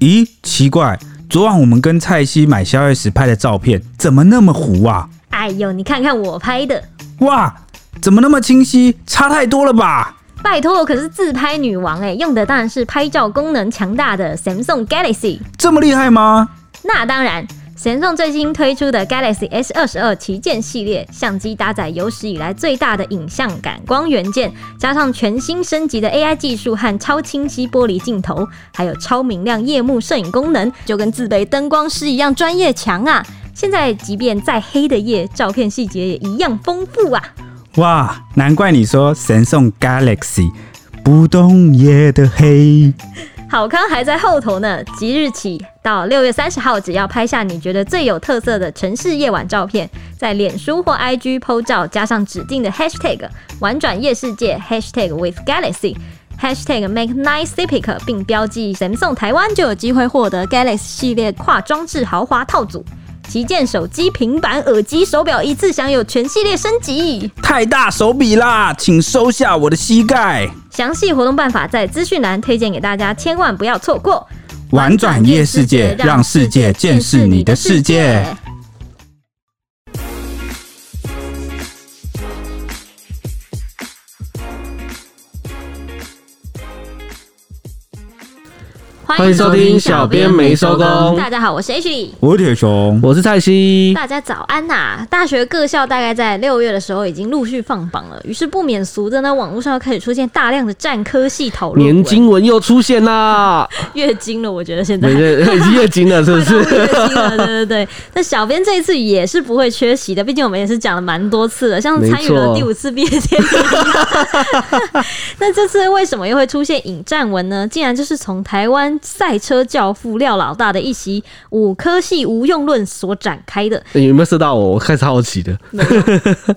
咦，奇怪，昨晚我们跟蔡西买宵夜时拍的照片，怎么那么糊啊？哎呦，你看看我拍的，哇，怎么那么清晰？差太多了吧？拜托，我可是自拍女王哎，用的当然是拍照功能强大的 Samsung Galaxy。这么厉害吗？那当然。Samsung 最新推出的 Galaxy S 二十二旗舰系列相机搭载有史以来最大的影像感光元件，加上全新升级的 AI 技术和超清晰玻璃镜头，还有超明亮夜幕摄影功能，就跟自备灯光师一样专业强啊！现在即便再黑的夜，照片细节也一样丰富啊！哇，难怪你说 Samsung Galaxy 不懂夜的黑。好康还在后头呢！即日起到六月三十号，只要拍下你觉得最有特色的城市夜晚照片，在脸书或 IG PO 照，加上指定的 Hashtag 玩转夜世界 Hashtag with Galaxy Hashtag make nice epic，并标记神颂台湾，就有机会获得 Galaxy 系列跨装置豪华套组。旗舰手机、平板、耳机、手表一次享有全系列升级，太大手笔啦，请收下我的膝盖。详细活动办法在资讯栏，推荐给大家，千万不要错过。玩转夜世界，让世界见识你的世界。欢迎收听，小编没收工。大家好，我是 H 里，我是铁雄，我是蔡西。大家早安呐、啊！大学各校大概在六月的时候已经陆续放榜了，于是不免俗的呢，网络上又开始出现大量的战科系讨论。年经文又出现啦，月经了，我觉得现在已经月经了，是不是？月经了，对对对。那小编这一次也是不会缺席的，毕竟我们也是讲了蛮多次了，像参与了第五次毕业典礼。那这次为什么又会出现引战文呢？竟然就是从台湾赛车教父廖老大的一席五科系无用论所展开的。有没有射到我？我开始好奇的。没有，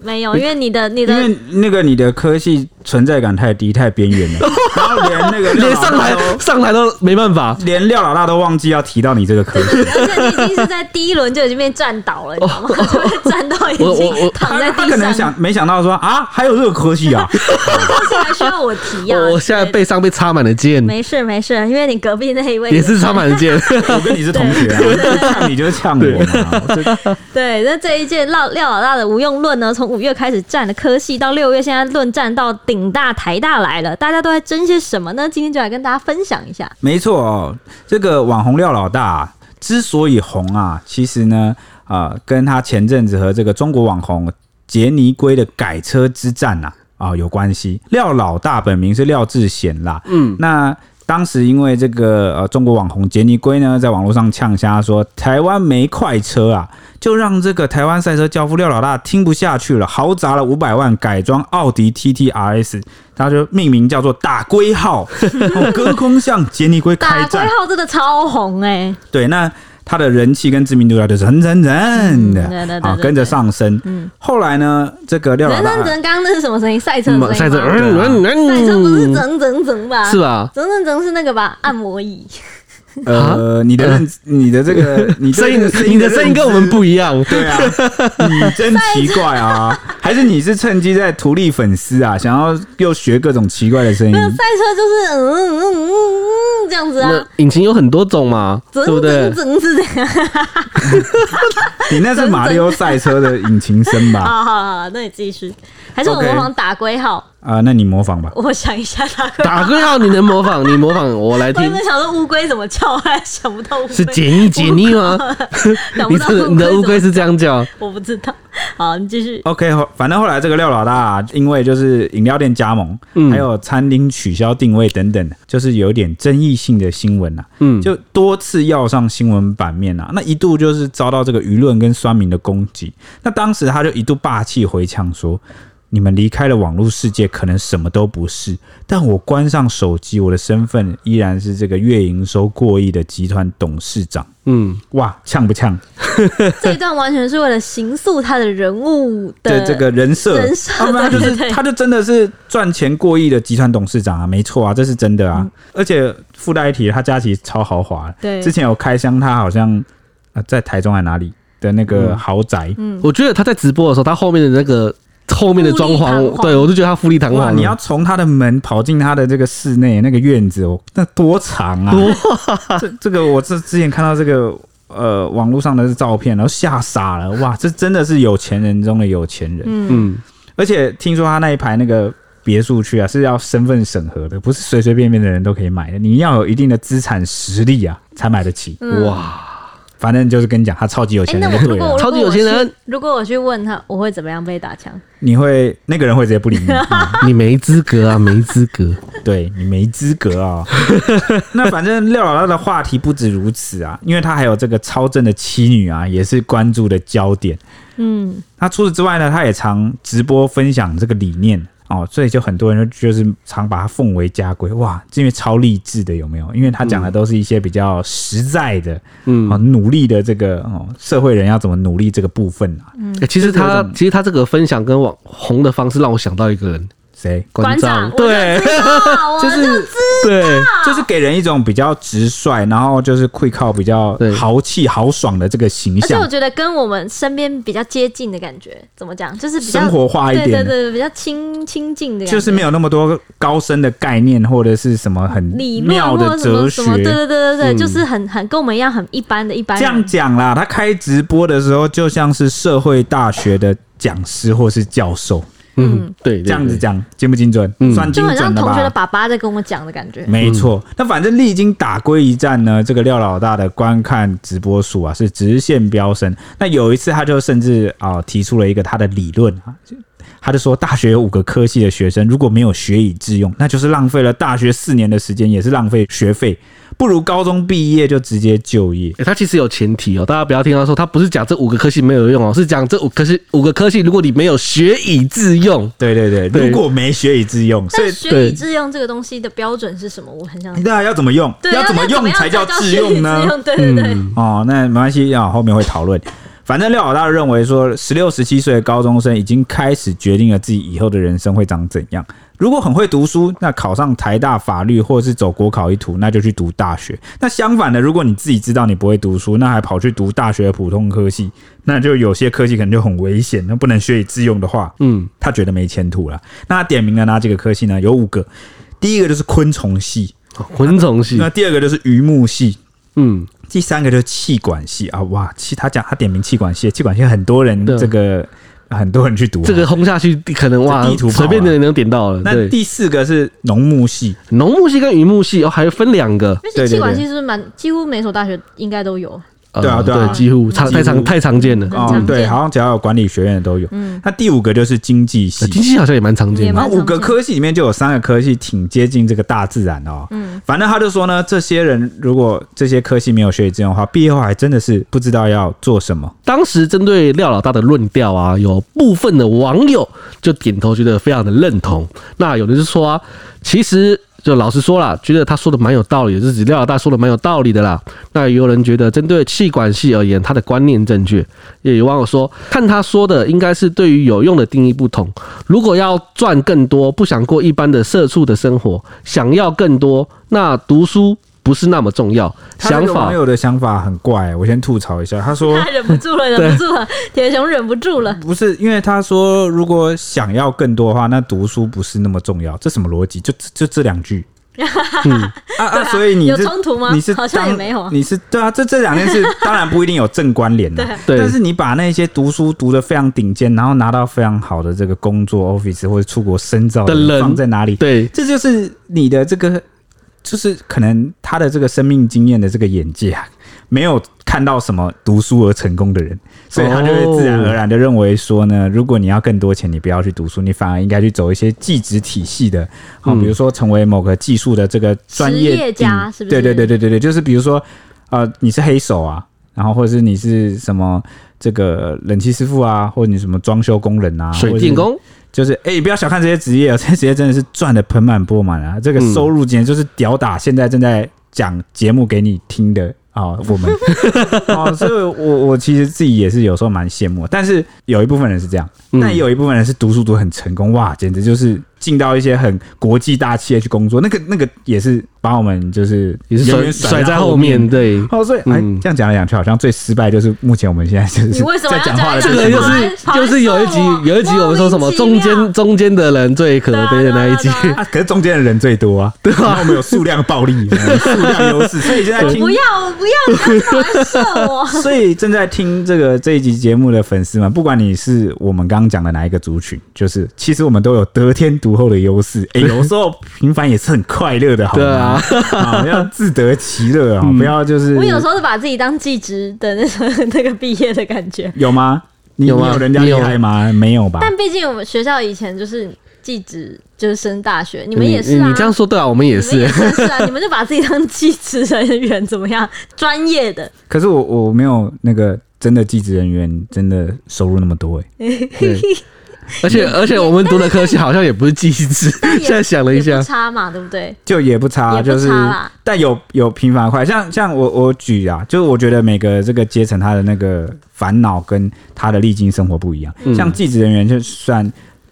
没有，因为你的你的，因为那个你的科系存在感太低，太边缘了，然后连那个连上台上台都没办法，连廖老大都忘记要提到你这个科系，而且你已经是在第一轮就已经被站倒了，你 知道吗？就会战到已经躺在地上。他可能想没想到说啊，还有这个科系啊，这个科系还需要我提啊？我现在背上被插满了箭。没事没事，因为你隔壁那一位。也是插满了箭，我跟你是同学啊，呛你就是呛我嘛。对，那这一届廖廖老大的无用论呢，从五月开始站的科系，到六月现在论战到顶大台大来了，大家都在争些什么呢？今天就来跟大家分享一下。没错哦，这个网红廖老大之所以红啊，其实呢，啊、呃，跟他前阵子和这个中国网红杰尼龟的改车之战呐，啊、呃，有关系。廖老大本名是廖志贤啦，嗯，那。当时因为这个呃中国网红杰尼龟呢，在网络上呛瞎说台湾没快车啊，就让这个台湾赛车教父廖老大听不下去了，豪砸了五百万改装奥迪 TT RS，他就命名叫做打龟号，隔空向杰尼龟开战。打龟号真的超红哎、欸，对，那。他的人气跟知名度啊，就是蹭蹭蹭的，啊，跟着上升。嗯，后来呢，这个廖老大，刚刚那是什么声音？赛车赛车，赛车不是整整整吧？是吧？整整整是那个吧？按摩椅。呃，你的认，你的这个，你声音，你的声音跟我们不一样。对啊，你真奇怪啊！还是你是趁机在图利粉丝啊？想要又学各种奇怪的声音？那个赛车就是嗯嗯嗯嗯嗯这样子啊。引擎有很多种嘛，对不对？整是这样。你那是马里奥赛车的引擎声吧？好好好，那你继续。还是我模仿打龟号啊？那你模仿吧。我想一下打龟打龟号，你能模仿？你模仿我来听。我在想说乌龟怎么叫，还想不到。是解腻解腻吗？你是你的乌龟是这样叫？我不知道。好，你继续。OK，反正后来这个廖老大啊，因为就是饮料店加盟，还有餐厅取消定位等等，就是有点争议性的新闻呐，嗯，就多次要上新闻版面呐。那一度就是遭到这个舆论跟酸民的攻击。那当时他就一度霸气回呛说。你们离开了网络世界，可能什么都不是。但我关上手机，我的身份依然是这个月营收过亿的集团董事长。嗯，哇，呛不呛？这一段完全是为了形塑他的人物的这个人设，人设，他就是，他就真的是赚钱过亿的集团董事长啊，没错啊，这是真的啊。嗯、而且附带一提，他家其实超豪华。对，之前有开箱，他好像在台中还哪里的那个豪宅。嗯，我觉得他在直播的时候，他后面的那个。后面的装潢，对我就觉得它富丽堂皇。你要从他的门跑进他的这个室内那个院子哦，那多长啊！这这个我这之前看到这个呃网络上的照片，然后吓傻了。哇，这真的是有钱人中的有钱人。嗯，而且听说他那一排那个别墅区啊是要身份审核的，不是随随便便的人都可以买的，你要有一定的资产实力啊才买得起。嗯、哇！反正就是跟你讲，他超级有钱人，对，超级有钱人。如果我去问他，我会怎么样被打枪？你会那个人会直接不理你，嗯、你没资格啊，没资格，对你没资格啊。那反正廖老大的话题不止如此啊，因为他还有这个超正的妻女啊，也是关注的焦点。嗯，那除此之外呢，他也常直播分享这个理念。哦，所以就很多人就是常把它奉为家规，哇，因为超励志的有没有？因为他讲的都是一些比较实在的，嗯，努力的这个哦，社会人要怎么努力这个部分啊。嗯，其实他其实他这个分享跟网红的方式让我想到一个人。谁？馆长，对，就是对，就是给人一种比较直率，然后就是会靠比较豪气豪爽的这个形象。而且我觉得跟我们身边比较接近的感觉，怎么讲？就是比较生活化一点，对对对，比较亲亲近的，就是没有那么多高深的概念或者是什么很妙的哲学。对对对对对，就是很很跟我们一样很一般的一般。这样讲啦，他开直播的时候就像是社会大学的讲师或是教授。嗯，对，这样子讲精不精准？嗯，算精准的吧。就很像同学的爸爸在跟我讲的感觉。没错，那反正历经打归一战呢，这个廖老大的观看直播数啊是直线飙升。那有一次他就甚至啊提出了一个他的理论啊，他就说大学有五个科系的学生如果没有学以致用，那就是浪费了大学四年的时间，也是浪费学费。不如高中毕业就直接就业。欸，他其实有前提哦，大家不要听他说，他不是讲这五个科系没有用哦，是讲这五科系五个科系，如果你没有学以致用，对对对，如果没学以致用，所以学以致用这个东西的标准是什么？我很想知道。对啊，要怎么用？要怎么用才叫致用呢？对对对。哦，那没关系啊，后面会讨论。反正廖老大认为说，十六、十七岁的高中生已经开始决定了自己以后的人生会长怎样。如果很会读书，那考上台大法律或者是走国考一途，那就去读大学。那相反的，如果你自己知道你不会读书，那还跑去读大学的普通科系，那就有些科系可能就很危险。那不能学以致用的话，嗯，他觉得没前途了。那他点名了哪几个科系呢？有五个，第一个就是昆虫系，昆虫系。那第二个就是鱼木系，嗯。第三个就是气管系啊，哇，气他讲他点名气管系，气管系很多人这个很多人去读，这个轰下去可能哇，地图随便的人能点到了。那第四个是农牧系，农牧系跟渔牧系哦，还分两个。那气管系是不是蛮几乎每所大学应该都有？对啊，对啊，几乎常太常太常见了哦。对，好像只要有管理学院的都有。嗯，那第五个就是经济系，经济系好像也蛮常见的。那五个科系里面就有三个科系挺接近这个大自然哦。嗯，反正他就说呢，这些人如果这些科系没有学以致用的话，毕业后还真的是不知道要做什么。当时针对廖老大的论调啊，有部分的网友就点头，觉得非常的认同。那有的是说啊，其实。就老实说啦，觉得他说的蛮有道理，自己廖老大说的蛮有道理的啦。那也有人觉得，针对气管系而言，他的观念正确。也有网友说，看他说的，应该是对于有用的定义不同。如果要赚更多，不想过一般的社畜的生活，想要更多，那读书。不是那么重要。想法网友的想法很怪，我先吐槽一下。他说他忍不住了，忍不住了，铁雄忍不住了。不是因为他说，如果想要更多的话，那读书不是那么重要。这什么逻辑？就就这两句。嗯啊啊！所以你有冲突吗？你是好像也没有。你是对啊，这这两件事当然不一定有正关联的。对。但是你把那些读书读得非常顶尖，然后拿到非常好的这个工作 office 或者出国深造的人放在哪里？对，这就是你的这个。就是可能他的这个生命经验的这个眼界啊，没有看到什么读书而成功的人，所以他就会自然而然的认为说呢，如果你要更多钱，你不要去读书，你反而应该去走一些技职体系的，好，比如说成为某个技术的这个专业家，是不是？对对对对对对，就是比如说，呃，你是黑手啊，然后或者是你是什么这个冷气师傅啊，或者你什么装修工人啊，水电工。就是哎、欸，不要小看这些职业，这些职业真的是赚的盆满钵满啊！这个收入简直就是屌打现在正在讲节目给你听的啊、哦，我们 哦，所以我我其实自己也是有时候蛮羡慕，但是有一部分人是这样，但也有一部分人是读书读很成功，哇，简直就是进到一些很国际大企业去工作，那个那个也是把我们就是也是甩甩在后面，对。哦，所以哎，嗯。这样讲来讲去，好像最失败就是目前我们现在就是为什么在讲话的讲这个就是就是有一集有一集我们说什么中间中间的人最可悲的那一集，可是中间的人最多啊，对吧？我们有数量暴力，数量优势，所以现在听不要，我不要。所以正在听这个这一集节目的粉丝们，不管你是我们刚刚讲的哪一个族群，就是其实我们都有得天独厚的优势。哎、有时候平凡也是很快乐的，好吗？对啊，要自得其乐啊，不要就是我有时候是把自己当记职的那种那个毕业的感觉，有吗？你有吗你有人家厉害吗？没有吧？但毕竟我们学校以前就是记职，就是升大学，你们也是啊。你这样说对啊，我们也是。是啊，你们就把自己当记职人员怎么样？专业的，可是我我没有那个真的记职人员真的收入那么多哎、而且而且我们读的科系好像也不是技职，但也现在想了一下不，差嘛，对不对？就也不差，也不就是但有有平凡快，像像我我举啊，就是我觉得每个这个阶层他的那个烦恼跟他的历经生活不一样。嗯像技职人员，就算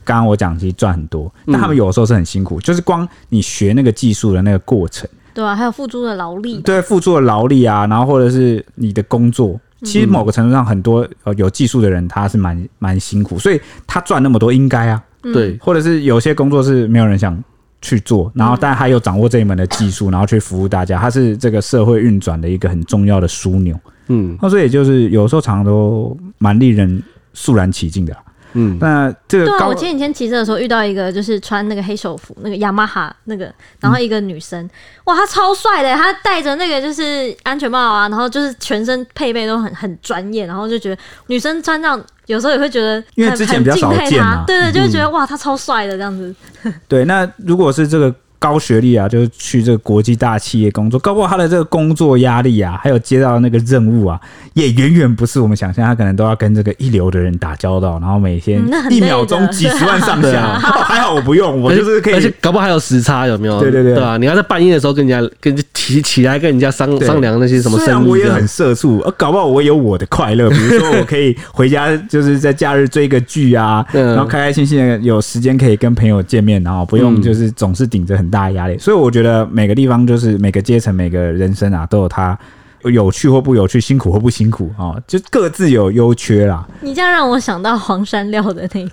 刚刚我讲其实赚很多，嗯但他们有的时候是很辛苦，就是光你学那个技术的那个过程，对啊，还有付出的劳力，对付出的劳力啊，然后或者是你的工作。其实某个程度上，很多呃有技术的人他是蛮蛮辛苦，所以他赚那么多应该啊。嗯对，或者是有些工作是没有人想去做，然后但他又掌握这一门的技术，然后去服务大家，他是这个社会运转的一个很重要的枢纽。嗯那所以就是有时候常常都蛮令人肃然起敬的啦。嗯，那这个对啊，我前几天骑车的时候遇到一个，就是穿那个黑手服，那个雅马哈那个，然后一个女生，哇，她超帅的，她戴着那个就是安全帽啊，然后就是全身配备都很很专业，然后就觉得女生穿这样，有时候也会觉得因为很之前比较少很敬佩见啊。她对对，就会觉得哇，她超帅的这样子。对，那如果是这个高学历啊，就是去这个国际大企业工作，搞不好他的这个工作压力啊，还有接到那个任务啊，也远远不是我们想象，他可能都要跟这个一流的人打交道，然后每天一秒钟几十万上下，还好我不用，我就是可以而且搞不好还有时差，有没有？对对对对吧？你要在半夜的时候跟人家跟起起来跟人家商商量那些什么生意我也很。社畜，呃，搞不好我有我的快乐，比如说我可以回家，就是在假日追个剧啊，嗯然后开开心心的有时间可以跟朋友见面，然后不用嗯就是总是顶着很大的压力。所以我觉得每个地方就是每个阶层、每个人生啊，都有它有趣或不有趣、辛苦或不辛苦啊、哦，就各自有优缺啦。你这样让我想到黄山料的那个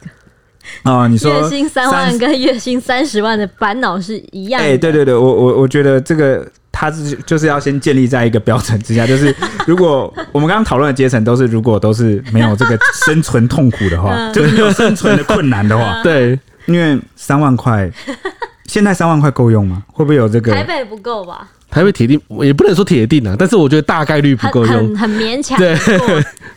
啊、你说月薪三万跟月薪三十万的烦恼是一样的。哎、对对对，我我我觉得这个它是就是要先建立在一个标准之下，就是如果我们刚刚讨论的阶层都是如果都是没有这个生存痛苦的话，嗯就是没有生存的困难的话，对，因为三万块，现在三万块够用吗？会不会有这个？台北不够吧？台北铁定也不能说铁定啊，但是我觉得大概率不很够用很。很勉强。对，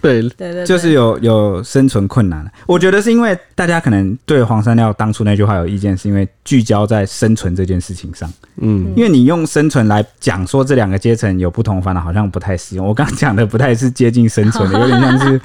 对对，对就是有有生存困难，我觉得是因为大家可能对黄山料当初那句话有意见，是因为聚焦在生存这件事情上。嗯，因为你用生存来讲说这两个阶层有不同烦恼，好像不太适用。我刚刚讲的不太是接近生存的，有点像是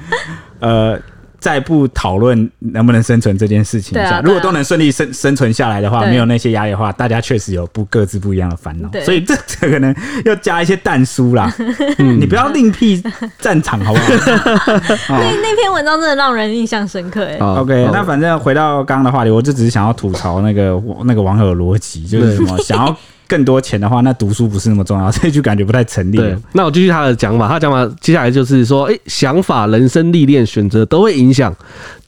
呃，在不讨论能不能生存这件事情下，啊啊。如果都能顺利生生存下来的话，对。没有那些压力的话，大家确实有不各自不一样的烦恼。所以这这可能要加一些淡书啦，嗯你不要另辟战场，好不好？那那篇文章真的让人印象深刻哎。好 OK，那反正回到刚刚的话题，我就只是想要吐槽那个那个网友的逻辑，就是什么想要更多钱的话，那读书不是那么重要，这句感觉不太成立。对，那我继续他的讲法，他讲法接下来就是说，哎、想法、人生历练、选择都会影响，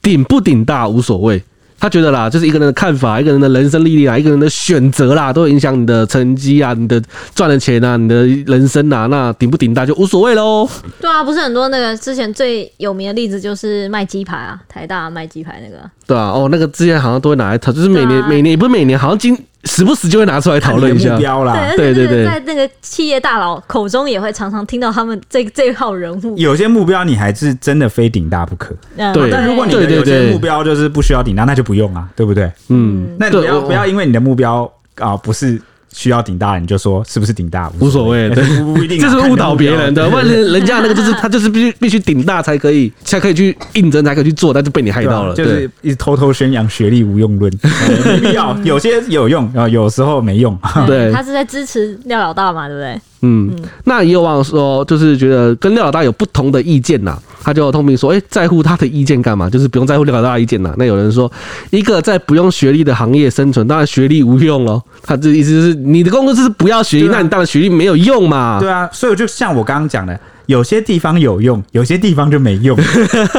顶不顶大无所谓。他觉得啦，就是一个人的看法，一个人的人生历练啊，一个人的选择啦，都会影响你的成绩啊，你的赚的钱啊，你的人生啊，那顶不顶大就无所谓喽。对啊，不是很多那个之前最有名的例子就是卖鸡排啊，台大卖鸡排那个。对啊，哦，那个之前好像都会拿来炒，就是每年、啊每年也不是每年，好像今时不时就会拿出来讨论一下目。标啦。对，对对在那个企业大佬口中也会常常听到他们这这号人物。有些目标你还是真的非顶大不可，嗯对但如果你的有些目标就是不需要顶大，那就不用啊，对不对？嗯，那你不要不要因为你的目标啊不是需要顶大，你就说是不是顶大无所谓对不不一定啊，这是误导别人的，看不然你目标人人家那个就是 他就是必须必须顶大才可以，才可以去应征，才可以去做，但就被你害到了。就是一直偷偷宣扬学历无用论，没必要。有些有用，啊，有时候没用。对他是在支持廖老大嘛，对不对？嗯，那也有网友说，就是觉得跟廖老大有不同的意见呐。他就痛批说：“哎、欸，在乎他的意见干嘛？就是不用在乎廖老大的意见呐。”那有人说，一个在不用学历的行业生存，当然学历无用喽。他这意思就是，你的工作就是不要学历，啊、那你当然学历没有用嘛。对啊，所以就像我刚刚讲的。有些地方有用，有些地方就没用。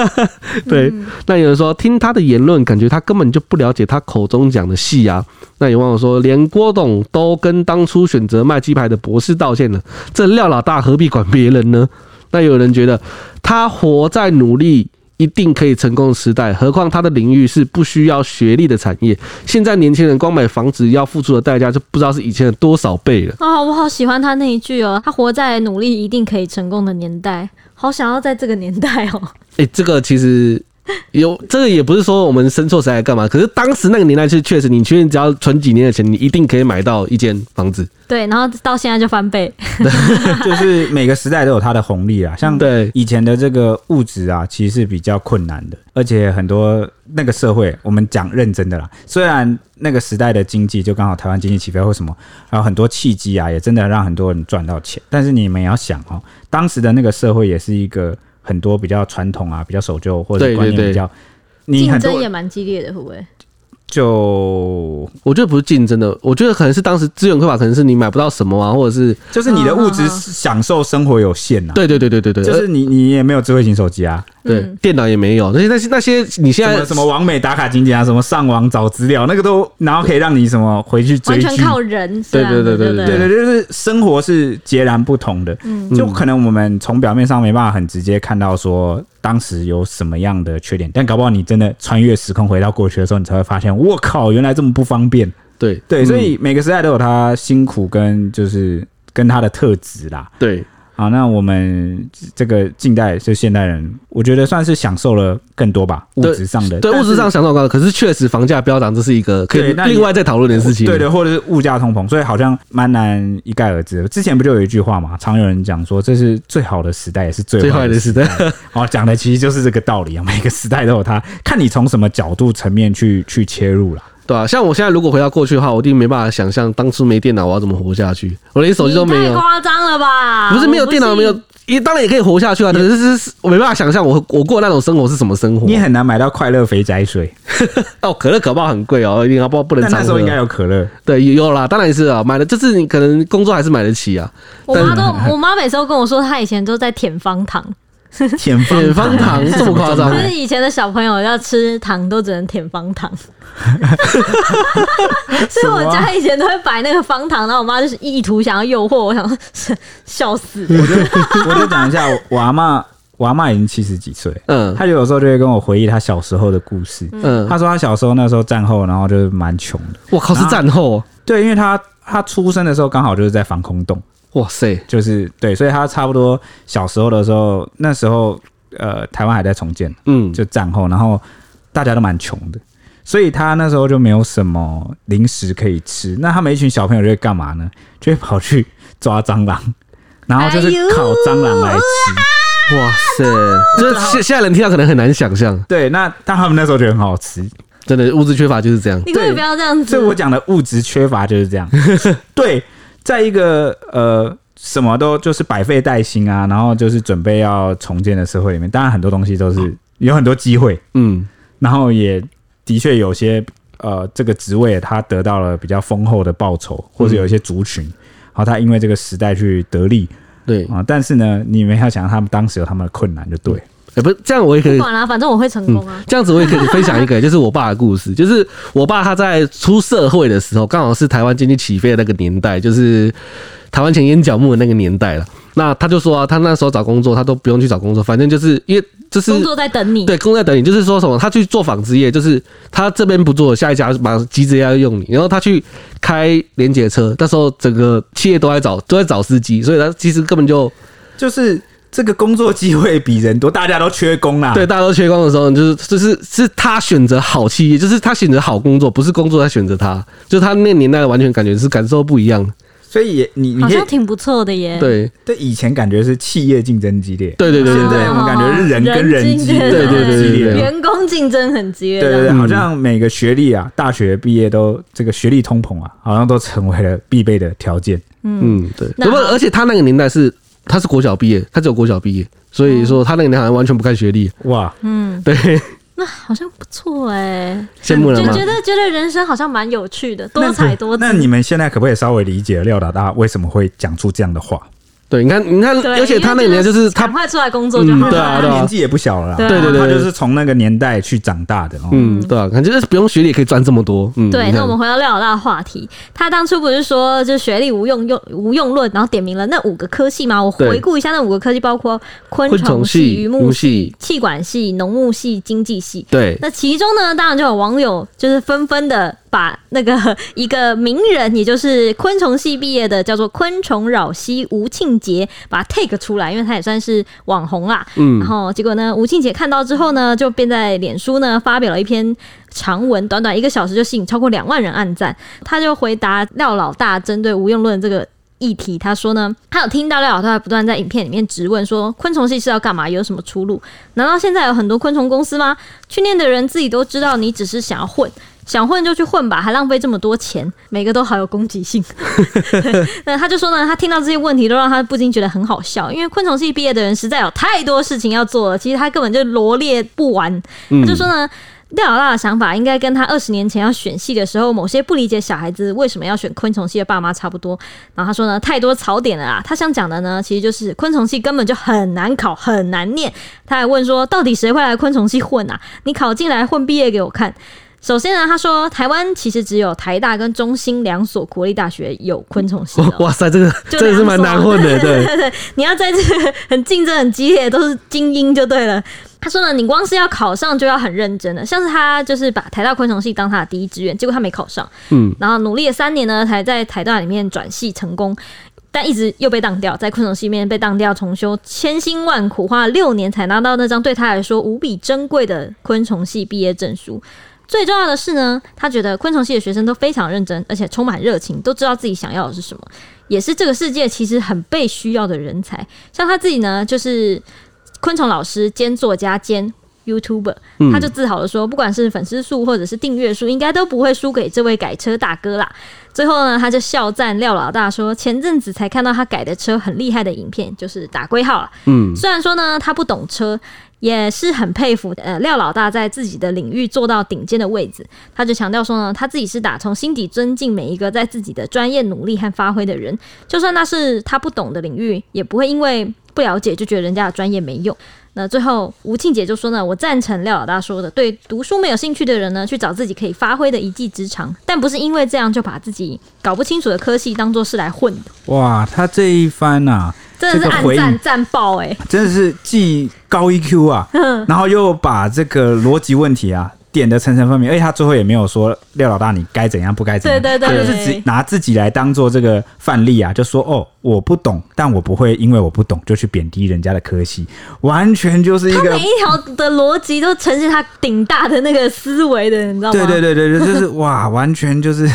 对，那有人说听他的言论，感觉他根本就不了解他口中讲的戏啊。那有网友说，连郭董都跟当初选择卖鸡排的博士道歉了，这廖老大何必管别人呢？那有人觉得他活在努力。一定可以成功的时代，何况他的领域是不需要学历的产业。现在年轻人光买房子要付出的代价，就不知道是以前的多少倍了。啊、哦，我好喜欢他那一句哦，他活在努力一定可以成功的年代，好想要在这个年代哦。哎、欸，这个其实。有这个也不是说我们生错时代干嘛，可是当时那个年代是确实，你确实只要存几年的钱，你一定可以买到一间房子。对，然后到现在就翻倍，就是每个时代都有它的红利啊。像对以前的这个物质啊，其实是比较困难的，而且很多那个社会，我们讲认真的啦。虽然那个时代的经济就刚好台湾经济起飞或什么，还有很多契机啊，也真的让很多人赚到钱。但是你们也要想哦，当时的那个社会也是一个。很多比较传统啊，比较守旧或者观念比较，你竞争也蛮激烈的，会不会？就我觉得不是竞争的，我觉得可能是当时资源匮乏，可能是你买不到什么啊，或者是就是你的物质享受生活有限呐、啊。对对对对对对，就是你你也没有智慧型手机啊，对，电脑也没有，那些那些那些你现在什么什么网美打卡景点啊，什么上网找资料，那个都然后可以让你什么回去追剧，完全靠人。对对对对对对对，就是生活是截然不同的，嗯，就可能我们从表面上没办法很直接看到说。当时有什么样的缺点？但搞不好你真的穿越时空回到过去的时候，你才会发现，我靠，原来这么不方便。对对，所以每个时代都有它辛苦跟就是跟它的特质啦。对。好，那我们这个近代就现代人，我觉得算是享受了更多吧，物质上的。对，对物质上享受高，可是确实房价飙涨，这是一个可以另外再讨论的事情。对对，或者是物价通膨，所以好像蛮难一概而知。之前不就有一句话嘛，常有人讲说，这是最好的时代，也是最坏的时代。好，讲的其实就是这个道理啊。每个时代都有它，看你从什么角度层面去去切入了。对啊，像我现在如果回到过去的话，我一定没办法想象当初没电脑我要怎么活下去，我连手机都没有。太夸张了吧？不是没有电脑没有，也当然也可以活下去啊。可是是我没办法想象我我过那种生活是什么生活。你很难买到快乐肥宅水哦，可乐可爆很贵哦，一定要不不能。那时候应该有可乐，对，有啦，当然是啊，买了就是你可能工作还是买得起啊。我妈都，我妈每次都跟我说，她以前都在舔方糖。舔方方糖这么夸张？就是以前的小朋友要吃糖都只能舔方糖，所以我家以前都会摆那个方糖，然后我妈就是意图想要诱惑我，想说笑死。我就 我就讲一下，我阿嬷，我阿嬷已经七十几岁，嗯，她就有时候就会跟我回忆她小时候的故事，嗯，她说她小时候那时候战后，然后就是蛮穷的。我靠，是战后？对，因为她她出生的时候刚好就是在防空洞。哇塞，就是对，所以他差不多小时候的时候，那时候呃，台湾还在重建，嗯，就战后，然后大家都蛮穷的，所以他那时候就没有什么零食可以吃。那他们一群小朋友就会干嘛呢？就会跑去抓蟑螂，然后就是烤蟑螂来吃。哇塞，这现现在人听到可能很难想象。对，那但他们那时候觉得很好吃，真的物质缺乏就是这样。你可以不要这样子。所以我讲的物质缺乏就是这样。对。在一个呃什么都就是百废待兴啊，然后就是准备要重建的社会里面，当然很多东西都是有很多机会，嗯，然后也的确有些呃这个职位他得到了比较丰厚的报酬，或者有一些族群，然后他因为这个时代去得利，对。啊，但是呢，你们要想他们当时有他们的困难就对。欸、不是这样，我也可以。不管啦，反正我会成功啊、嗯。这样子我也可以分享一个，就是我爸的故事。就是我爸他在出社会的时候，刚好是台湾经济起飞的那个年代，就是台湾前烟角木的那个年代了。那他就说啊，他那时候找工作，他都不用去找工作，反正就是因为就是工作在等你。对，工作在等你，就是说什么，他去做纺织业，就是他这边不做，下一家马上急着要用你。然后他去开连接车，那时候整个企业都在找都在找司机，所以他其实根本就就是。这个工作机会比人多，大家都缺工啦。对，大家都缺工的时候，就是就是是他选择好企业，就是他选择好工作，不是工作在选择他，就是他那年代的完全感觉是感受不一样。所以也你你好像挺不错的耶。对，对，以前感觉是企业竞争激烈，对对对对对，我们感觉是人跟人激烈，对对对对，员工竞争很激烈。对对对，好像每个学历啊，大学毕业都这个学历通膨啊，好像都成为了必备的条件。嗯，对。不过而且他那个年代是。他是国小毕业，他只有国小毕业，所以说他那个年好像完全不看学历。哇，嗯，对，那好像不错哎，羡慕了吗？就觉得觉得人生好像蛮有趣的，多彩多姿。那你们现在可不可以稍微理解廖老大为什么会讲出这样的话？对，你看，你看，而且他那个年代就是他赶快出来工作就好了。嗯对啊对啊年纪也不小了啦，对啊对对对他就是从那个年代去长大的哦。嗯，对啊，感觉就是不用学历也可以赚这么多。嗯，对，那我们回到廖老大的话题，他当初不是说就是学历无用用无用论，然后点名了那五个科系吗？我回顾一下那五个科系，包括昆虫系系、渔牧渔牧系系、气管系、农牧系、经济系。对，那其中呢，当然就有网友就是纷纷的把那个一个名人，也就是昆虫系毕业的，叫做昆虫扰西吴庆杰，把他 take 出来，因为他也算是网红啦。嗯然后结果呢，吴庆杰看到之后呢，就便在脸书呢发表了一篇长文，短短一个小时就吸引超过两万人按赞。他就回答廖老大针对无用论这个议题，他说呢，他有听到廖老大不断在影片里面质问说，昆虫系是要干嘛，有什么出路？难道现在有很多昆虫公司吗？去念的人自己都知道，你只是想要混。想混就去混吧，还浪费这么多钱，每个都好有攻击性。那他就说呢，他听到这些问题都让他不禁觉得很好笑，因为昆虫系毕业的人实在有太多事情要做了，其实他根本就罗列不完。他就说呢，廖老大的想法应该跟他二十年前要选系的时候，某些不理解小孩子为什么要选昆虫系的爸妈差不多。然后他说呢，太多槽点了啊。他想讲的呢，其实就是昆虫系根本就很难考，很难念。他还问说，到底谁会来昆虫系混啊？你考进来混毕业给我看。首先呢，他说台湾其实只有台大跟中兴两所国立大学有昆虫系哦。哇塞，这个就真的是蛮难混的，对 对对，你要在这个很竞争很激烈，都是精英就对了。他说呢，你光是要考上就要很认真的，像是他就是把台大昆虫系当他的第一志愿，结果他没考上，嗯，然后努力了三年呢，才在台大里面转系成功，但一直又被当掉，在昆虫系里面被当掉重修，千辛万苦花了六年才拿到那张对他来说无比珍贵的昆虫系毕业证书。最重要的是呢，他觉得昆虫系的学生都非常认真，而且充满热情，都知道自己想要的是什么，也是这个世界其实很被需要的人才。像他自己呢，就是昆虫老师兼作家兼 YouTuber，他就自豪的说，不管是粉丝数或者是订阅数，应该都不会输给这位改车大哥啦。最后呢，他就笑赞廖老大说，前阵子才看到他改的车很厉害的影片，就是打龟号了。嗯，虽然说呢，他不懂车。也是很佩服呃廖老大在自己的领域做到顶尖的位置，他就强调说呢，他自己是打从心底尊敬每一个在自己的专业努力和发挥的人，就算那是他不懂的领域，也不会因为不了解就觉得人家的专业没用。那最后吴庆姐就说呢，我赞成廖老大说的，对读书没有兴趣的人呢，去找自己可以发挥的一技之长，但不是因为这样就把自己搞不清楚的科系当做是来混的。哇，他这一番啊，真的是按赞赞爆哎，真的是既高 EQ 啊，然后又把这个逻辑问题啊点的层层分明，而且他最后也没有说廖老大你该怎样不该怎样，对对对，他就是只拿自己来当做这个范例啊，就说哦我不懂，但我不会因为我不懂就去贬低人家的科系，完全就是一个他每一条的逻辑都呈现他顶大的那个思维的，你知道吗？对对对对，就是哇，完全就是。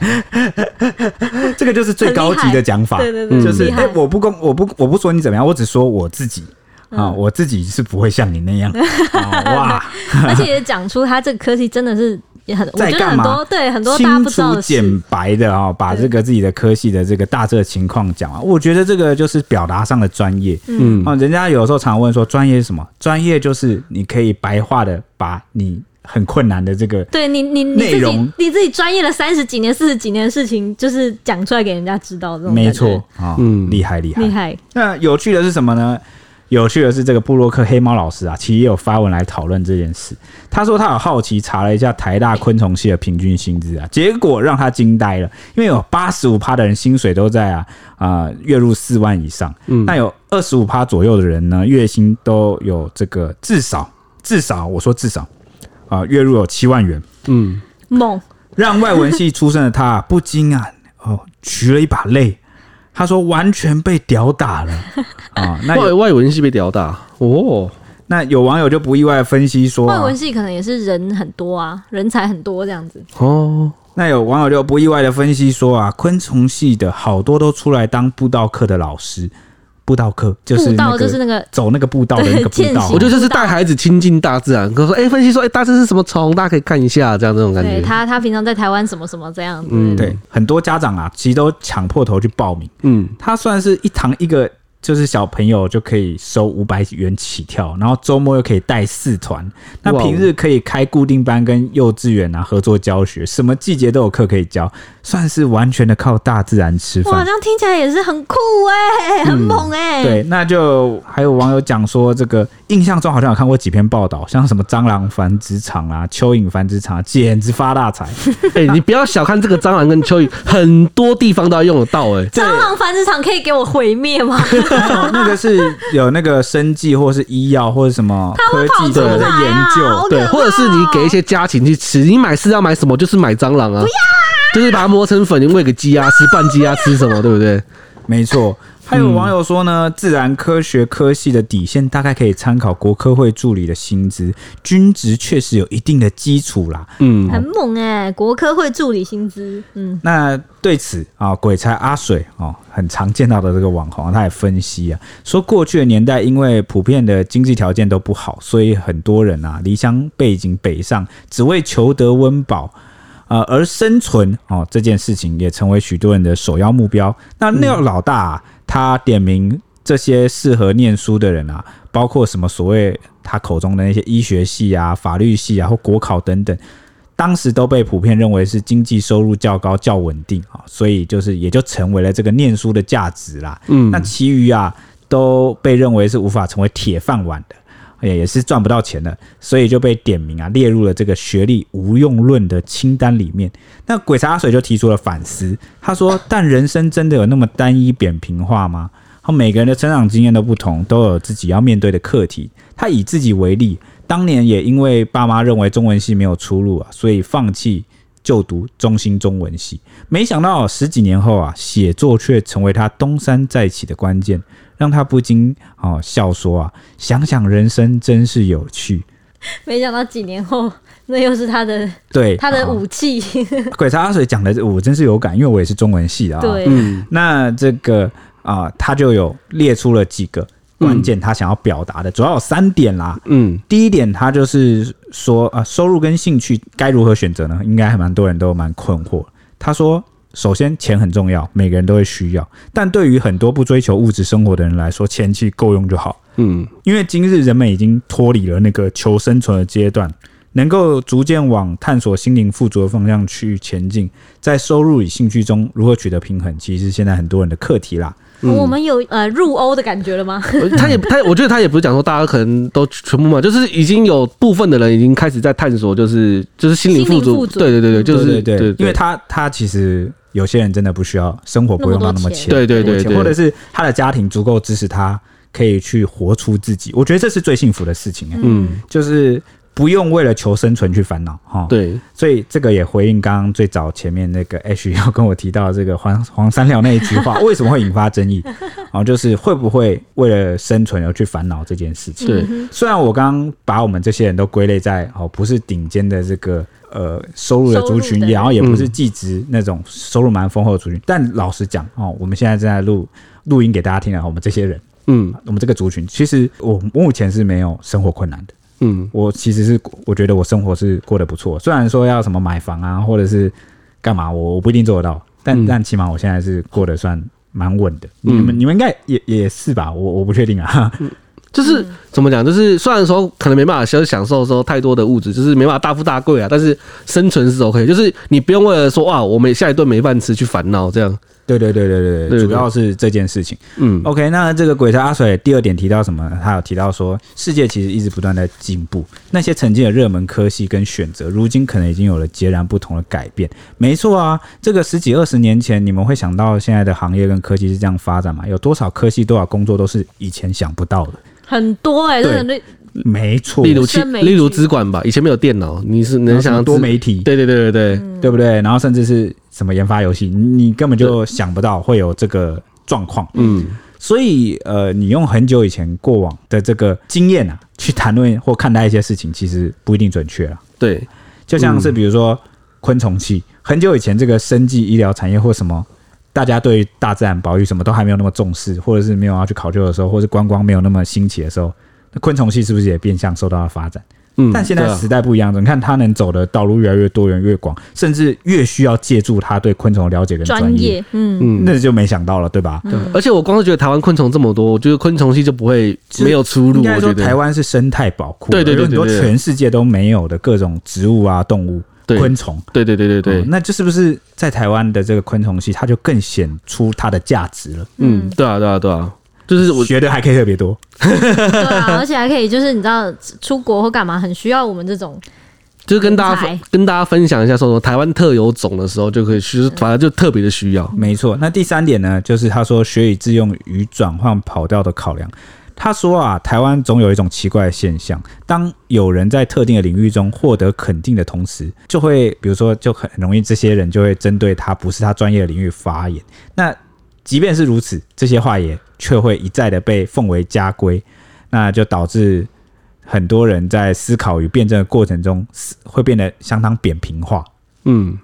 这个就是最高级的讲法，对对对，就是哎、欸，我不公，我不，我不说你怎么样，我只说我自己啊、嗯，我自己是不会像你那样，哦、哇！而且也讲出他这个科技真的是也很，在干嘛？对，很多大家不知道简白的啊、哦，把这个自己的科系的这个大致的情况讲啊。我觉得这个就是表达上的专业，嗯啊，人家有时候常问说专业是什么？专业就是你可以白话的把你。很困难的这个，对你你你自己你自己专业了三十几年、四十几年的事情，就是讲出来给人家知道这种。没错啊，嗯，厉害厉害厉害。那有趣的是什么呢？有趣的是这个布洛克黑猫老师啊，其实也有发文来讨论这件事。他说他有好奇查了一下台大昆虫系的平均薪资啊，结果让他惊呆了，因为有八十五趴的人薪水都在啊啊、呃、月入四万以上，嗯，那有二十五趴左右的人呢，月薪都有这个至少至少我说至少。啊，月入有七万元，嗯，梦，让外文系出身的他不禁啊，哦，举了一把泪。他说完全被屌打了啊！那外外文系被屌打哦。那有网友就不意外分析说，外文系可能也是人很多啊，人才很多这样子哦。那有网友就不意外的分析说啊，昆虫系的好多都出来当布道课的老师。步道课就是步道，就是那个走那个步道的那个步道，我觉得就是带孩子亲近大自然。可说，哎、欸，分析说，哎、欸，大致是什么虫，大家可以看一下，这样这种感觉。对他，他平常在台湾什么什么这样子。嗯，对，很多家长啊，其实都抢破头去报名。嗯，他算是一堂一个就是小朋友就可以收五百元起跳，然后周末又可以带四团，那平日可以开固定班跟幼稚园啊合作教学，什么季节都有课可以教，算是完全的靠大自然吃饭。哇，这样听起来也是很酷哎、欸，很猛哎、欸。对，那就还有网友讲说，这个印象中好像有看过几篇报道，像什么蟑螂繁殖场啊、蚯蚓繁殖场，简直发大财。哎、欸，你不要小看这个蟑螂跟蚯蚓，很多地方都要用得到哎、欸。蟑螂繁殖场可以给我毁灭吗？那个是有那个生计，或是医药，或者什么科技的在研究，对，或者是你给一些家禽去吃，你买是要买什么？就是买蟑螂啊，不要啊，就是把它磨成粉，你喂给鸡鸭吃，拌鸡鸭吃什么，对不对？没错。还有网友说呢，自然科学科系的底线大概可以参考国科会助理的薪资，均值确实有一定的基础啦。嗯，很猛哎、欸，国科会助理薪资。嗯，那对此啊，鬼才阿水哦，很常见到的这个网红，他也分析啊，说过去的年代因为普遍的经济条件都不好，所以很多人啊离乡背井北上，只为求得温饱。呃，而生存哦这件事情也成为许多人的首要目标。那廖老大、啊、他点名这些适合念书的人啊，包括什么所谓他口中的那些医学系啊、法律系啊或国考等等，当时都被普遍认为是经济收入较高、较稳定啊，所以就是也就成为了这个念书的价值啦。嗯，那其余啊都被认为是无法成为铁饭碗的。也也是赚不到钱的，所以就被点名啊，列入了这个学历无用论的清单里面。那鬼才阿水就提出了反思，他说：“但人生真的有那么单一扁平化吗？他每个人的成长经验都不同，都有自己要面对的课题。他以自己为例，当年也因为爸妈认为中文系没有出路啊，所以放弃就读中兴中文系。没想到十几年后啊，写作却成为他东山再起的关键。”让他不禁哦笑说啊，想想人生真是有趣。没想到几年后，那又是他的对他的武器。鬼才阿水讲的，我真是有感，因为我也是中文系的啊。对，嗯，那这个啊，他就有列出了几个关键，他想要表达的，主要有三点啦。嗯，第一点，他就是说啊，收入跟兴趣该如何选择呢？应该还蛮多人都蛮困惑。他说。首先，钱很重要，每个人都会需要。但对于很多不追求物质生活的人来说，钱其实够用就好。嗯，因为今日人们已经脱离了那个求生存的阶段，能够逐渐往探索心灵富足的方向去前进。在收入与兴趣中如何取得平衡，其实是现在很多人的课题啦。嗯、我们有呃入欧的感觉了吗？他也他，我觉得他也不是讲说大家可能都全部嘛，就是已经有部分的人已经开始在探索，就是就是心灵富足。对对对对，就是对，对对对，因为他他其实。有些人真的不需要生活，不用到那么钱，对对对，或者是他的家庭足够支持他，可以去活出自己。我觉得这是最幸福的事情。嗯，就是不用为了求生存去烦恼哈。对，所以这个也回应刚刚最早前面那个 H 要跟我提到这个黄黄三料那一句话，为什么会引发争议？然后就是会不会为了生存而去烦恼这件事情？对，虽然我刚刚把我们这些人都归类在哦，不是顶尖的这个。呃，收入的族群，然后也不是技职那种收入蛮丰厚的族群。嗯、但老实讲哦，我们现在正在录录音给大家听啊，我们这些人，嗯，我们这个族群，其实我目前是没有生活困难的。嗯，我其实是我觉得我生活是过得不错。虽然说要什么买房啊，或者是干嘛，我我不一定做得到，但、嗯、但起码我现在是过得算蛮稳的。嗯、你们你们应该也也是吧？我我不确定啊。嗯就是怎么讲？就是虽然说可能没办法享享受说太多的物质，就是没办法大富大贵啊，但是生存是 OK。就是你不用为了说哇，我们下一顿没饭吃去烦恼这样。对对对对对，对，对，主要是这件事情。嗯，OK。那这个鬼才阿水第二点提到什么？他有提到说，世界其实一直不断在进步，那些曾经的热门科系跟选择，如今可能已经有了截然不同的改变。没错啊，这个十几二十年前，你们会想到现在的行业跟科技是这样发展吗？有多少科系多少工作都是以前想不到的。很多哎、欸，真的没错。例如，例如资管吧，以前没有电脑，你是能想到多媒体？对对对对对，嗯、对不对？然后甚至是什么研发游戏，你根本就想不到会有这个状况。嗯，所以呃，你用很久以前过往的这个经验啊，去谈论或看待一些事情，其实不一定准确啊。对，就像是比如说昆虫系，很久以前这个生技医疗产业或什么。大家对大自然保育什么都还没有那么重视，或者是没有要去考究的时候，或者是观光没有那么兴起的时候，那昆虫系是不是也变相受到了发展？嗯但现在时代不一样了，你看他能走的道路越来越多元越广，甚至越需要借助他对昆虫的了解跟专业，嗯，嗯，那就没想到了，对吧？对。而且我光是觉得台湾昆虫这么多，我觉得昆虫系就不会没有出路。应该说我觉得。台湾是生态宝库，对对对很多全世界都没有的各种植物啊、动物、昆虫。对对对对对，哦那这是不是在台湾的这个昆虫系，它就更显出它的价值了？嗯，对啊，对啊，对啊，就是我学的还可以特别多，对啊，而且还可以就是你知道出国或干嘛，很需要我们这种，就是跟大家跟大家分享一下，说什么台湾特有种的时候，就可以其实反正就特别的需要。没错。那第三点呢，就是他说学以致用与转换跑道的考量。他说啊，台湾总有一种奇怪的现象，当有人在特定的领域中获得肯定的同时，就会比如说就很容易这些人就会针对他不是他专业的领域发言。那即便是如此，这些话也却会一再的被奉为家规，那就导致很多人在思考与辩证的过程中，会变得相当扁平化。嗯，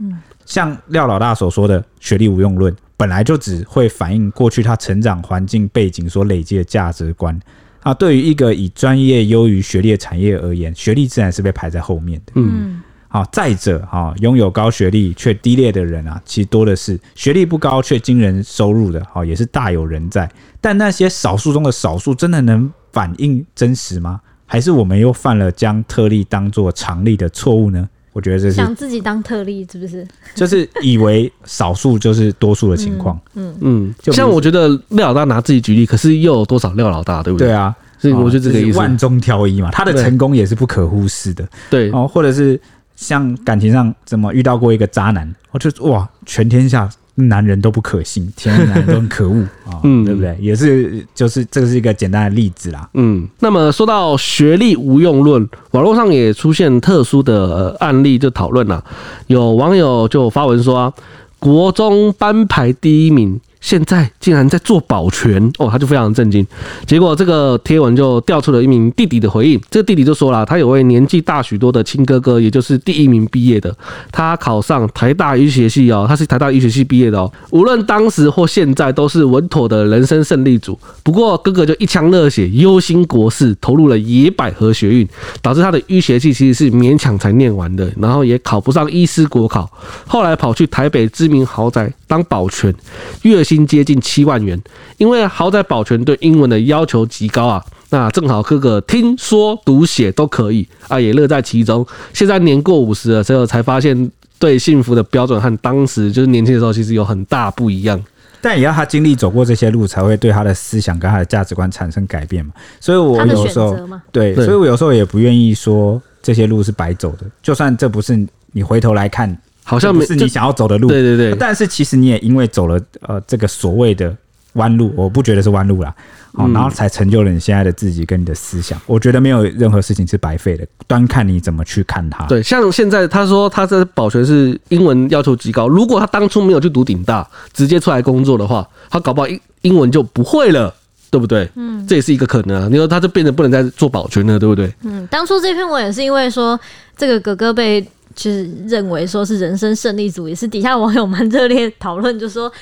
像廖老大所说的“学历无用论”，本来就只会反映过去他成长环境背景所累积的价值观。啊，对于一个以专业优于学历的产业而言，学历自然是被排在后面的。嗯，好，再者，哈，拥有高学历却低劣的人啊，其实多的是；学历不高却惊人收入的，好，也是大有人在。但那些少数中的少数，真的能反映真实吗？还是我们又犯了将特例当作常例的错误呢？我觉得这是想自己当特例是不是？就是以为少数就是多数的情况。嗯，嗯，像我觉得廖老大拿自己举例，可是又有多少廖老大，对不对？对啊，所以我觉得这个意思哦是万中挑一嘛，他的成功也是不可忽视的对，哦，或者是像感情上怎么遇到过一个渣男，我就哇，全天下男人都不可信，天下男人都很可恶啊，哦嗯对不对？也是，就是这是一个简单的例子啦。嗯，那么说到学历无用论，网络上也出现特殊的呃案例，就讨论了。有网友就发文说啊，国中班排第一名。现在竟然在做保全哦，他就非常震惊。结果这个贴文就调出了一名弟弟的回应，这个弟弟就说了，他有位年纪大许多的亲哥哥，也就是第一名毕业的，他考上台大医学系哦，他是台大医学系毕业的哦，无论当时或现在都是稳妥的人生胜利组。不过哥哥就一腔热血，忧心国事，投入了野百合学运，导致他的医学系其实是勉强才念完的，然后也考不上医师国考，后来跑去台北知名豪宅当保全，月薪接近七万元，因为豪宅保全对英文的要求极高啊。那正好哥哥听说读写都可以啊，也乐在其中。现在年过五十了之后，才发现对幸福的标准和当时就是年轻的时候其实有很大不一样。但也要他经历走过这些路，才会对他的思想跟他的价值观产生改变嘛。所以我有时候对所以我有时候也不愿意说这些路是白走的，就算这不是你回头来看。好像不是你想要走的路，对对对，但是其实你也因为走了呃这个所谓的弯路，我不觉得是弯路啦，好，嗯然后才成就了你现在的自己跟你的思想。我觉得没有任何事情是白费的，端看你怎么去看它。对，像现在他说他在保全是英文要求极高，如果他当初没有去读顶大，直接出来工作的话，他搞不好英英文就不会了，对不对？嗯，这也是一个可能啊。你说他就变得不能再做保全了，对不对？嗯，当初这篇文也是因为说这个哥哥被。就是认为说是人生胜利组，也是底下网友们热烈讨论，就说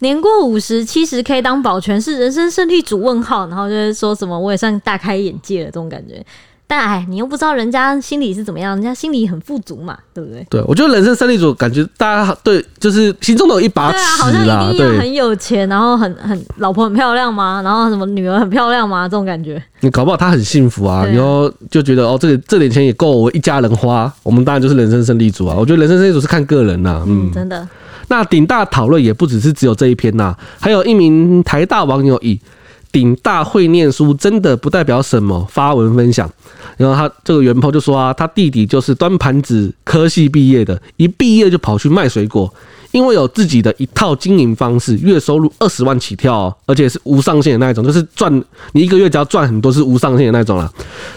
年过五十七十 K 当保全是人生胜利组问号，然后就是说什么我也算大开眼界了这种感觉。但哎，你又不知道人家心里是怎么样，人家心里很富足嘛，对不对？对，我觉得人生胜利组感觉大家对就是心中都有一把对啊，好像尺啦，一定要对，很有钱，然后很很老婆很漂亮吗？然后什么女儿很漂亮吗？这种感觉。你搞不好他很幸福啊，啊然后就觉得哦，这个这点钱也够我一家人花，我们当然就是人生胜利组啊。我觉得人生胜利组是看个人呐，嗯，真的。那顶大讨论也不只是只有这一篇呐，还有一名台大网友以“顶大会念书真的不代表什么”发文分享，然后他这个原 po 就说啊，他弟弟就是端盘子科系毕业的，一毕业就跑去卖水果，因为有自己的一套经营方式，月收入二十万起跳，而且是无上限的那一种，就是赚你一个月只要赚很多是无上限的那种啦。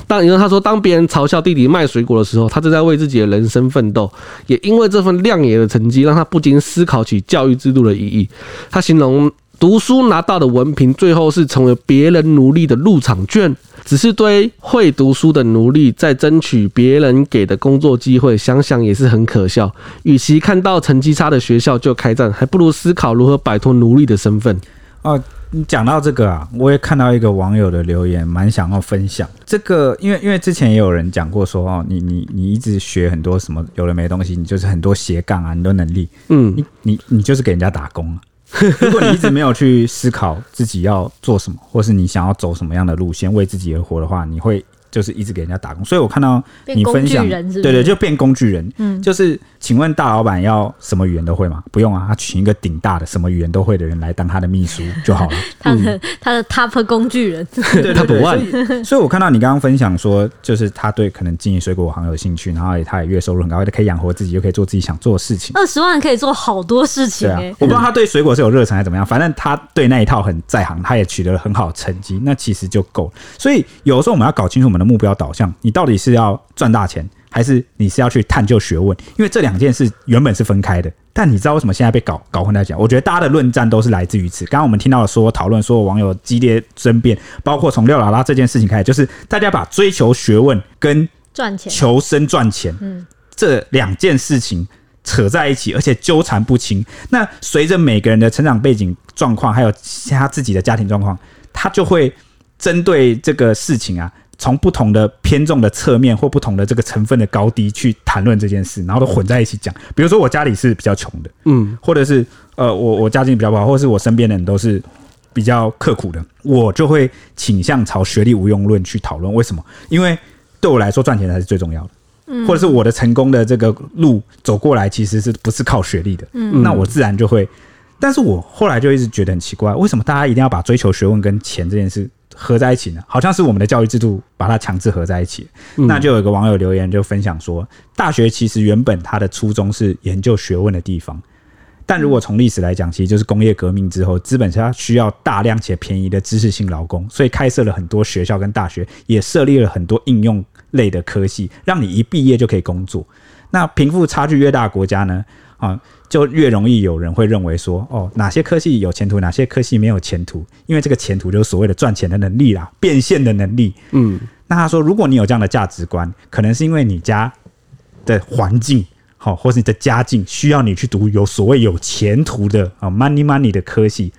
当然后他说，当别人嘲笑弟弟卖水果的时候，他正在为自己的人生奋斗，也因为这份亮眼的成绩，让他不禁思考起教育制度的意义。他形容。读书拿到的文凭，最后是成为别人奴隶的入场券，只是对会读书的奴隶在争取别人给的工作机会，想想也是很可笑。与其看到成绩差的学校就开战，还不如思考如何摆脱奴隶的身份。哦，你讲到这个啊，我也看到一个网友的留言，蛮想要分享这个，因为因为之前也有人讲过说哦，你你你一直学很多什么有的没东西，你就是很多斜杠啊，很多能力，嗯，你你你就是给人家打工啊。如果你一直没有去思考自己要做什么，或是你想要走什么样的路线，为自己而活的话，你会。就是一直给人家打工，所以我看到你分享，是是对对，就变工具人。嗯，就是请问大老板要什么语言都会吗？不用啊，他请一个顶大的什么语言都会的人来当他的秘书就好了。他的、嗯、他的 top 工具人，对对 对。所以，所以我看到你刚刚分享说，就是他对可能经营水果行有兴趣，然后也他也月收入很高，他可以养活自己，又可以做自己想做的事情。二十万可以做好多事情！我不知道他对水果是有热忱还是怎么样，反正他对那一套很在行，他也取得了很好的成绩，那其实就够了。所以有时候我们要搞清楚我们的目标导向。你到底是要赚大钱，还是你是要去探究学问？因为这两件事原本是分开的。但你知道为什么现在被搞搞混在讲？我觉得大家的论战都是来自于此。刚刚我们听到的所有讨论，所有网友激烈争辩，包括从廖老拉这件事情开始，就是大家把追求学问跟赚钱、求生赚钱，嗯，这两件事情扯在一起，而且纠缠不清。那随着每个人的成长背景状况，还有他自己的家庭状况，他就会针对这个事情啊。从不同的偏重的侧面或不同的这个成分的高低去谈论这件事，然后都混在一起讲。比如说我家里是比较穷的，嗯，或者是呃我我家境比较不好，或者是我身边的人都是比较刻苦的，我就会倾向朝学历无用论去讨论。为什么？因为对我来说赚钱才是最重要的，嗯，或者是我的成功的这个路走过来其实是不是靠学历的？嗯，那我自然就会。但是我后来就一直觉得很奇怪，为什么大家一定要把追求学问跟钱这件事合在一起呢？好像是我们的教育制度把它强制合在一起。嗯、那就有一个网友留言就分享说，大学其实原本它的初衷是研究学问的地方，但如果从历史来讲，其实就是工业革命之后，资本家需要大量且便宜的知识性劳工，所以开设了很多学校跟大学，也设立了很多应用类的科系，让你一毕业就可以工作。那贫富差距越大的国家呢？啊，就越容易有人会认为说，哦，哪些科系有前途，哪些科系没有前途？因为这个前途就是所谓的赚钱的能力啦，变现的能力。嗯，那他说，如果你有这样的价值观，可能是因为你家的环境，好，或是你的家境需要你去读有所谓有前途的啊，money money 的科系，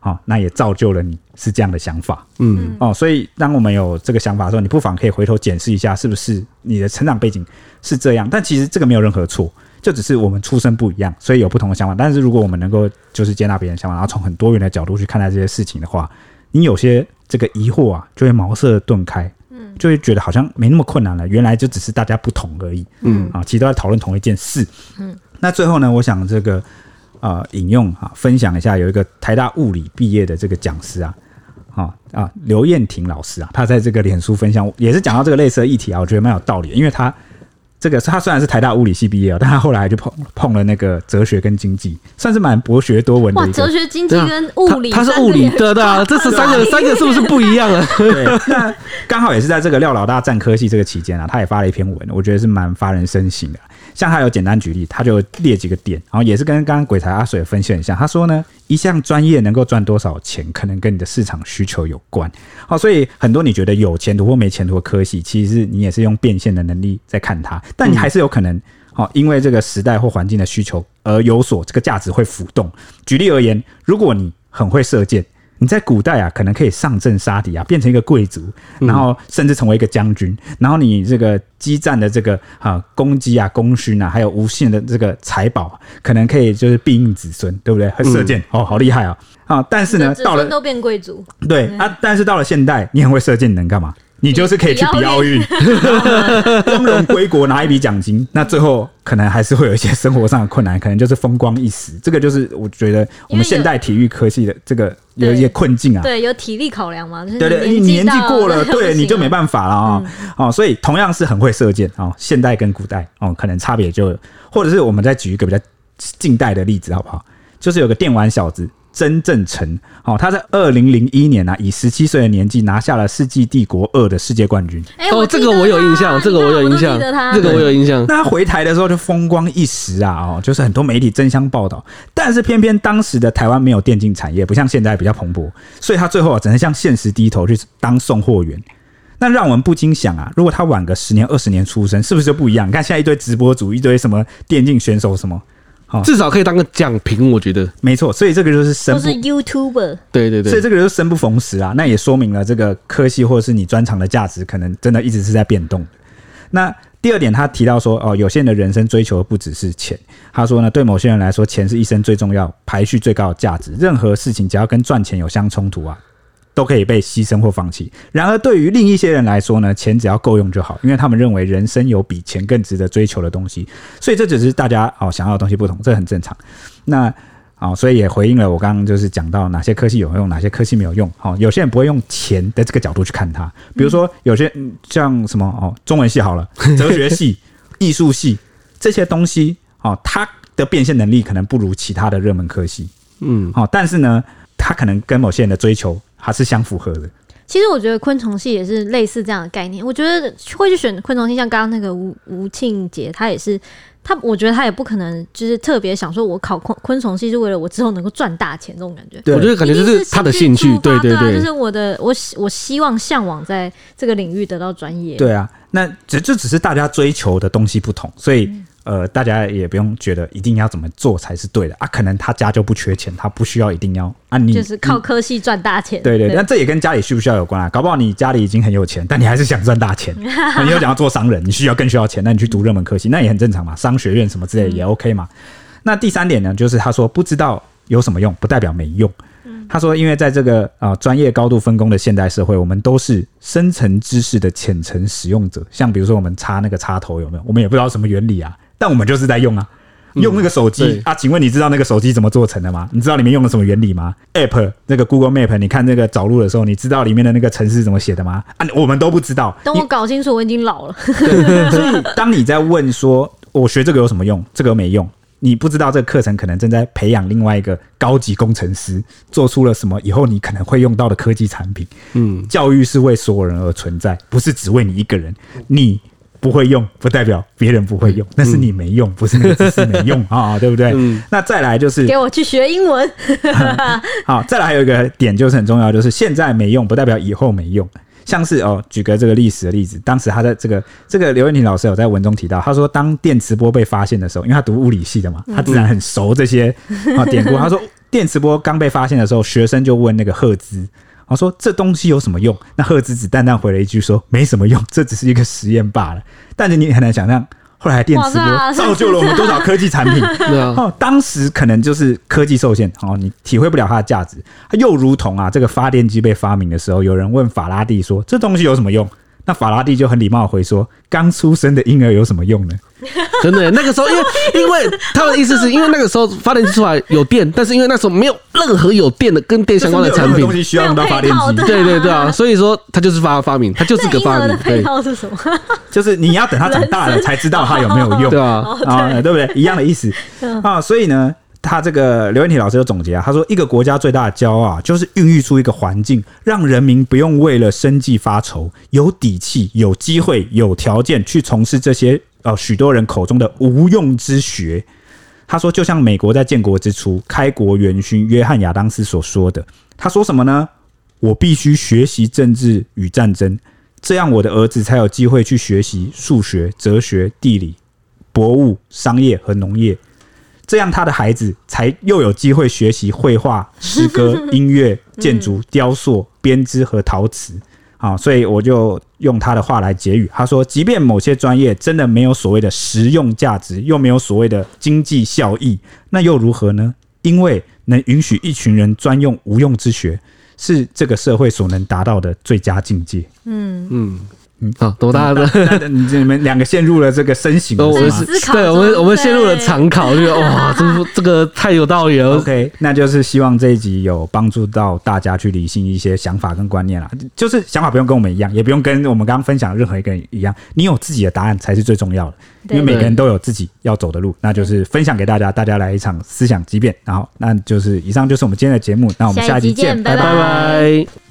好，那也造就了你是这样的想法。嗯，哦，所以当我们有这个想法的时候，你不妨可以回头检视一下，是不是你的成长背景是这样？但其实这个没有任何错。就只是我们出身不一样，所以有不同的想法。但是如果我们能够就是接纳别人的想法，然后从很多元的角度去看待这些事情的话，你有些这个疑惑啊，就会茅塞顿开，嗯，就会觉得好像没那么困难了。原来就只是大家不同而已，嗯啊，其实都在讨论同一件事，嗯。那最后呢，我想这个呃引用啊，分享一下，有一个台大物理毕业的这个讲师啊，啊啊刘彦廷老师啊，他在这个脸书分享也是讲到这个类似的议题啊，我觉得蛮有道理的，因为他。这个他虽然是台大物理系毕业，但他后来就碰碰了那个哲学跟经济，算是蛮博学多闻的。哇，哲学、经济跟物理，他是物理的，对啊，这是三个三个是不是不一样啊？对，那刚好也是在这个廖老大战科系这个期间啊，他也发了一篇文，我觉得是蛮发人深省的。像他有简单举例，他就列几个点，然后也是跟刚刚鬼才阿水分析一下。他说呢，一项专业能够赚多少钱，可能跟你的市场需求有关。好，所以很多你觉得有前途或没前途的科系，其实你也是用变现的能力在看它，但你还是有可能，好，因为这个时代或环境的需求而有所这个价值会浮动。举例而言，如果你很会射箭。你在古代啊，可能可以上阵杀敌啊，变成一个贵族，然后甚至成为一个将军，然后你这个激战的这个啊攻击啊功勋啊，还有无限的这个财宝，可能可以就是庇荫子孙，对不对？会射箭、嗯、哦，好厉害啊！啊，但是呢，到了都变贵族，对啊，但是到了现代，你很会射箭，你能干嘛？你就是可以去比奥运，光荣归国拿一笔奖金，那最后可能还是会有一些生活上的困难，可能就是风光一时。这个就是我觉得我们现代体育科技的这个有一些困境啊。对，有体力考量嘛？对对，你年纪过了，对，你就没办法了啊。哦，所以同样是很会射箭哦，现代跟古代哦，可能差别就，或者是我们再举一个比较近代的例子好不好？就是有个电玩小子。曾正成，哦，他在二零零一年啊，以十七岁的年纪拿下了《世纪帝国二》的世界冠军。哎、欸，哦，这个我有印象，这个我有印象，这个我有印象。那他回台的时候就风光一时啊，哦，就是很多媒体争相报道。但是偏偏当时的台湾没有电竞产业，不像现在比较蓬勃，所以他最后啊，只能向现实低头去当送货员。那让我们不禁想啊，如果他晚个十年二十年出生，是不是就不一样？你看现在一堆直播主，一堆什么电竞选手什么。好至少可以当个奖评，我觉得。没错，所以这个就是生不都是 YouTuber，对对对，所以这个就是生不逢时啊。那也说明了这个科系或者是你专长的价值，可能真的一直是在变动。那第二点，他提到说，哦，有些人的人生追求的不只是钱。他说呢，对某些人来说，钱是一生最重要、排序最高的价值。任何事情只要跟赚钱有相冲突啊，都可以被牺牲或放弃。然而，对于另一些人来说呢，钱只要够用就好，因为他们认为人生有比钱更值得追求的东西。所以，这只是大家哦想要的东西不同，这很正常。那。哦，所以也回应了我刚刚就是讲到哪些科系有用，哪些科系没有用。好，有些人不会用钱的这个角度去看它，比如说有些像什么哦，中文系好了，哲学系、艺术系这些东西，哦，它的变现能力可能不如其他的热门科系。嗯，好，但是呢，它可能跟某些人的追求还是相符合的。其实我觉得昆虫系也是类似这样的概念。我觉得会去选昆虫系，像刚刚那个吴吴庆杰，他也是。他我觉得他也不可能就是特别想说，我考昆昆虫系是为了我之后能够赚大钱这种感觉。对，我觉得感觉就是他的兴趣，对对对，就是我的我我希望向往在这个领域得到专业。对啊，那这这只是大家追求的东西不同，所以。嗯呃，大家也不用觉得一定要怎么做才是对的啊。可能他家就不缺钱，他不需要一定要啊。你就是靠科系赚大钱。对对，但这也跟家里需不需要有关啊。搞不好你家里已经很有钱，但你还是想赚大钱。你又想要做商人，你需要更需要钱，那你去读热门科系，那也很正常嘛。商学院什么之类也 OK 嘛。那第三点呢，就是他说不知道有什么用，不代表没用。他说，因为在这个啊专业高度分工的现代社会，我们都是深层知识的浅层使用者。像比如说我们插那个插头有没有？我们也不知道什么原理啊。但我们就是在用啊，用那个手机、嗯、啊。请问你知道那个手机怎么做成的吗？你知道里面用了什么原理吗？App 那个 Google Map，你看那个找路的时候，你知道里面的那个程式怎么写的吗？啊，我们都不知道。等我搞清楚，我已经老了。所以 当你在问说我学这个有什么用，这个没用，你不知道这个课程可能正在培养另外一个高级工程师，做出了什么以后你可能会用到的科技产品。嗯，教育是为所有人而存在，不是只为你一个人。你。不会用不代表别人不会用，那是你没用，不是那个知识没用 啊，对不对？那再来就是给我去学英文。好，再来还有一个点就是很重要，就是现在没用不代表以后没用。像是哦，举个这个历史的例子，当时他在这个这个刘文婷老师有在文中提到，他说当电磁波被发现的时候，因为他读物理系的嘛，他自然很熟这些啊典故。他说电磁波刚被发现的时候，学生就问那个赫兹。我说这东西有什么用？那赫兹子淡淡回了一句说：“没什么用，这只是一个实验罢了。”但是你很难想象，后来电磁波造就了我们多少科技产品。哦，当时可能就是科技受限，哦，你体会不了它的价值。它又如同啊，这个发电机被发明的时候，有人问法拉第说：“这东西有什么用？”那法拉第就很礼貌回说：“刚出生的婴儿有什么用呢？” 真的，那个时候因为 因为他的意思是因为那个时候发电机出来有电，但是因为那时候没有任何有电的跟电相关的产品，东西需要用到发电机。对对对啊，所以说他就是发发明，他就是个发明。配套是什么？就是你要等他长大了才知道他有没有用，对啊，啊，对不对？一样的意思 啊，所以呢。他这个刘文体老师有总结啊，他说一个国家最大的骄傲，就是孕育出一个环境，让人民不用为了生计发愁，有底气、有机会、有条件去从事这些呃许多人口中的无用之学。他说，就像美国在建国之初，开国元勋约翰亚当斯所说的，他说什么呢？我必须学习政治与战争，这样我的儿子才有机会去学习数学、哲学、地理、博物、商业和农业。这样，他的孩子才又有机会学习绘画、诗歌、音乐、建筑、雕塑、编织和陶瓷。啊，所以我就用他的话来结语。他说：“即便某些专业真的没有所谓的实用价值，又没有所谓的经济效益，那又如何呢？因为能允许一群人专用无用之学，是这个社会所能达到的最佳境界。”嗯嗯。嗯，好，多大的？你你们两个陷入了这个深省，我们是，对，我们我们陷入了常考，就哇，这这个太有道理了。OK，那就是希望这一集有帮助到大家去理性一些想法跟观念啦。就是想法不用跟我们一样，也不用跟我们刚刚分享的任何一个人一样，你有自己的答案才是最重要的。因为每个人都有自己要走的路，那就是分享给大家，大家来一场思想激辩。然后，那就是以上就是我们今天的节目，那我们下一集见，拜拜。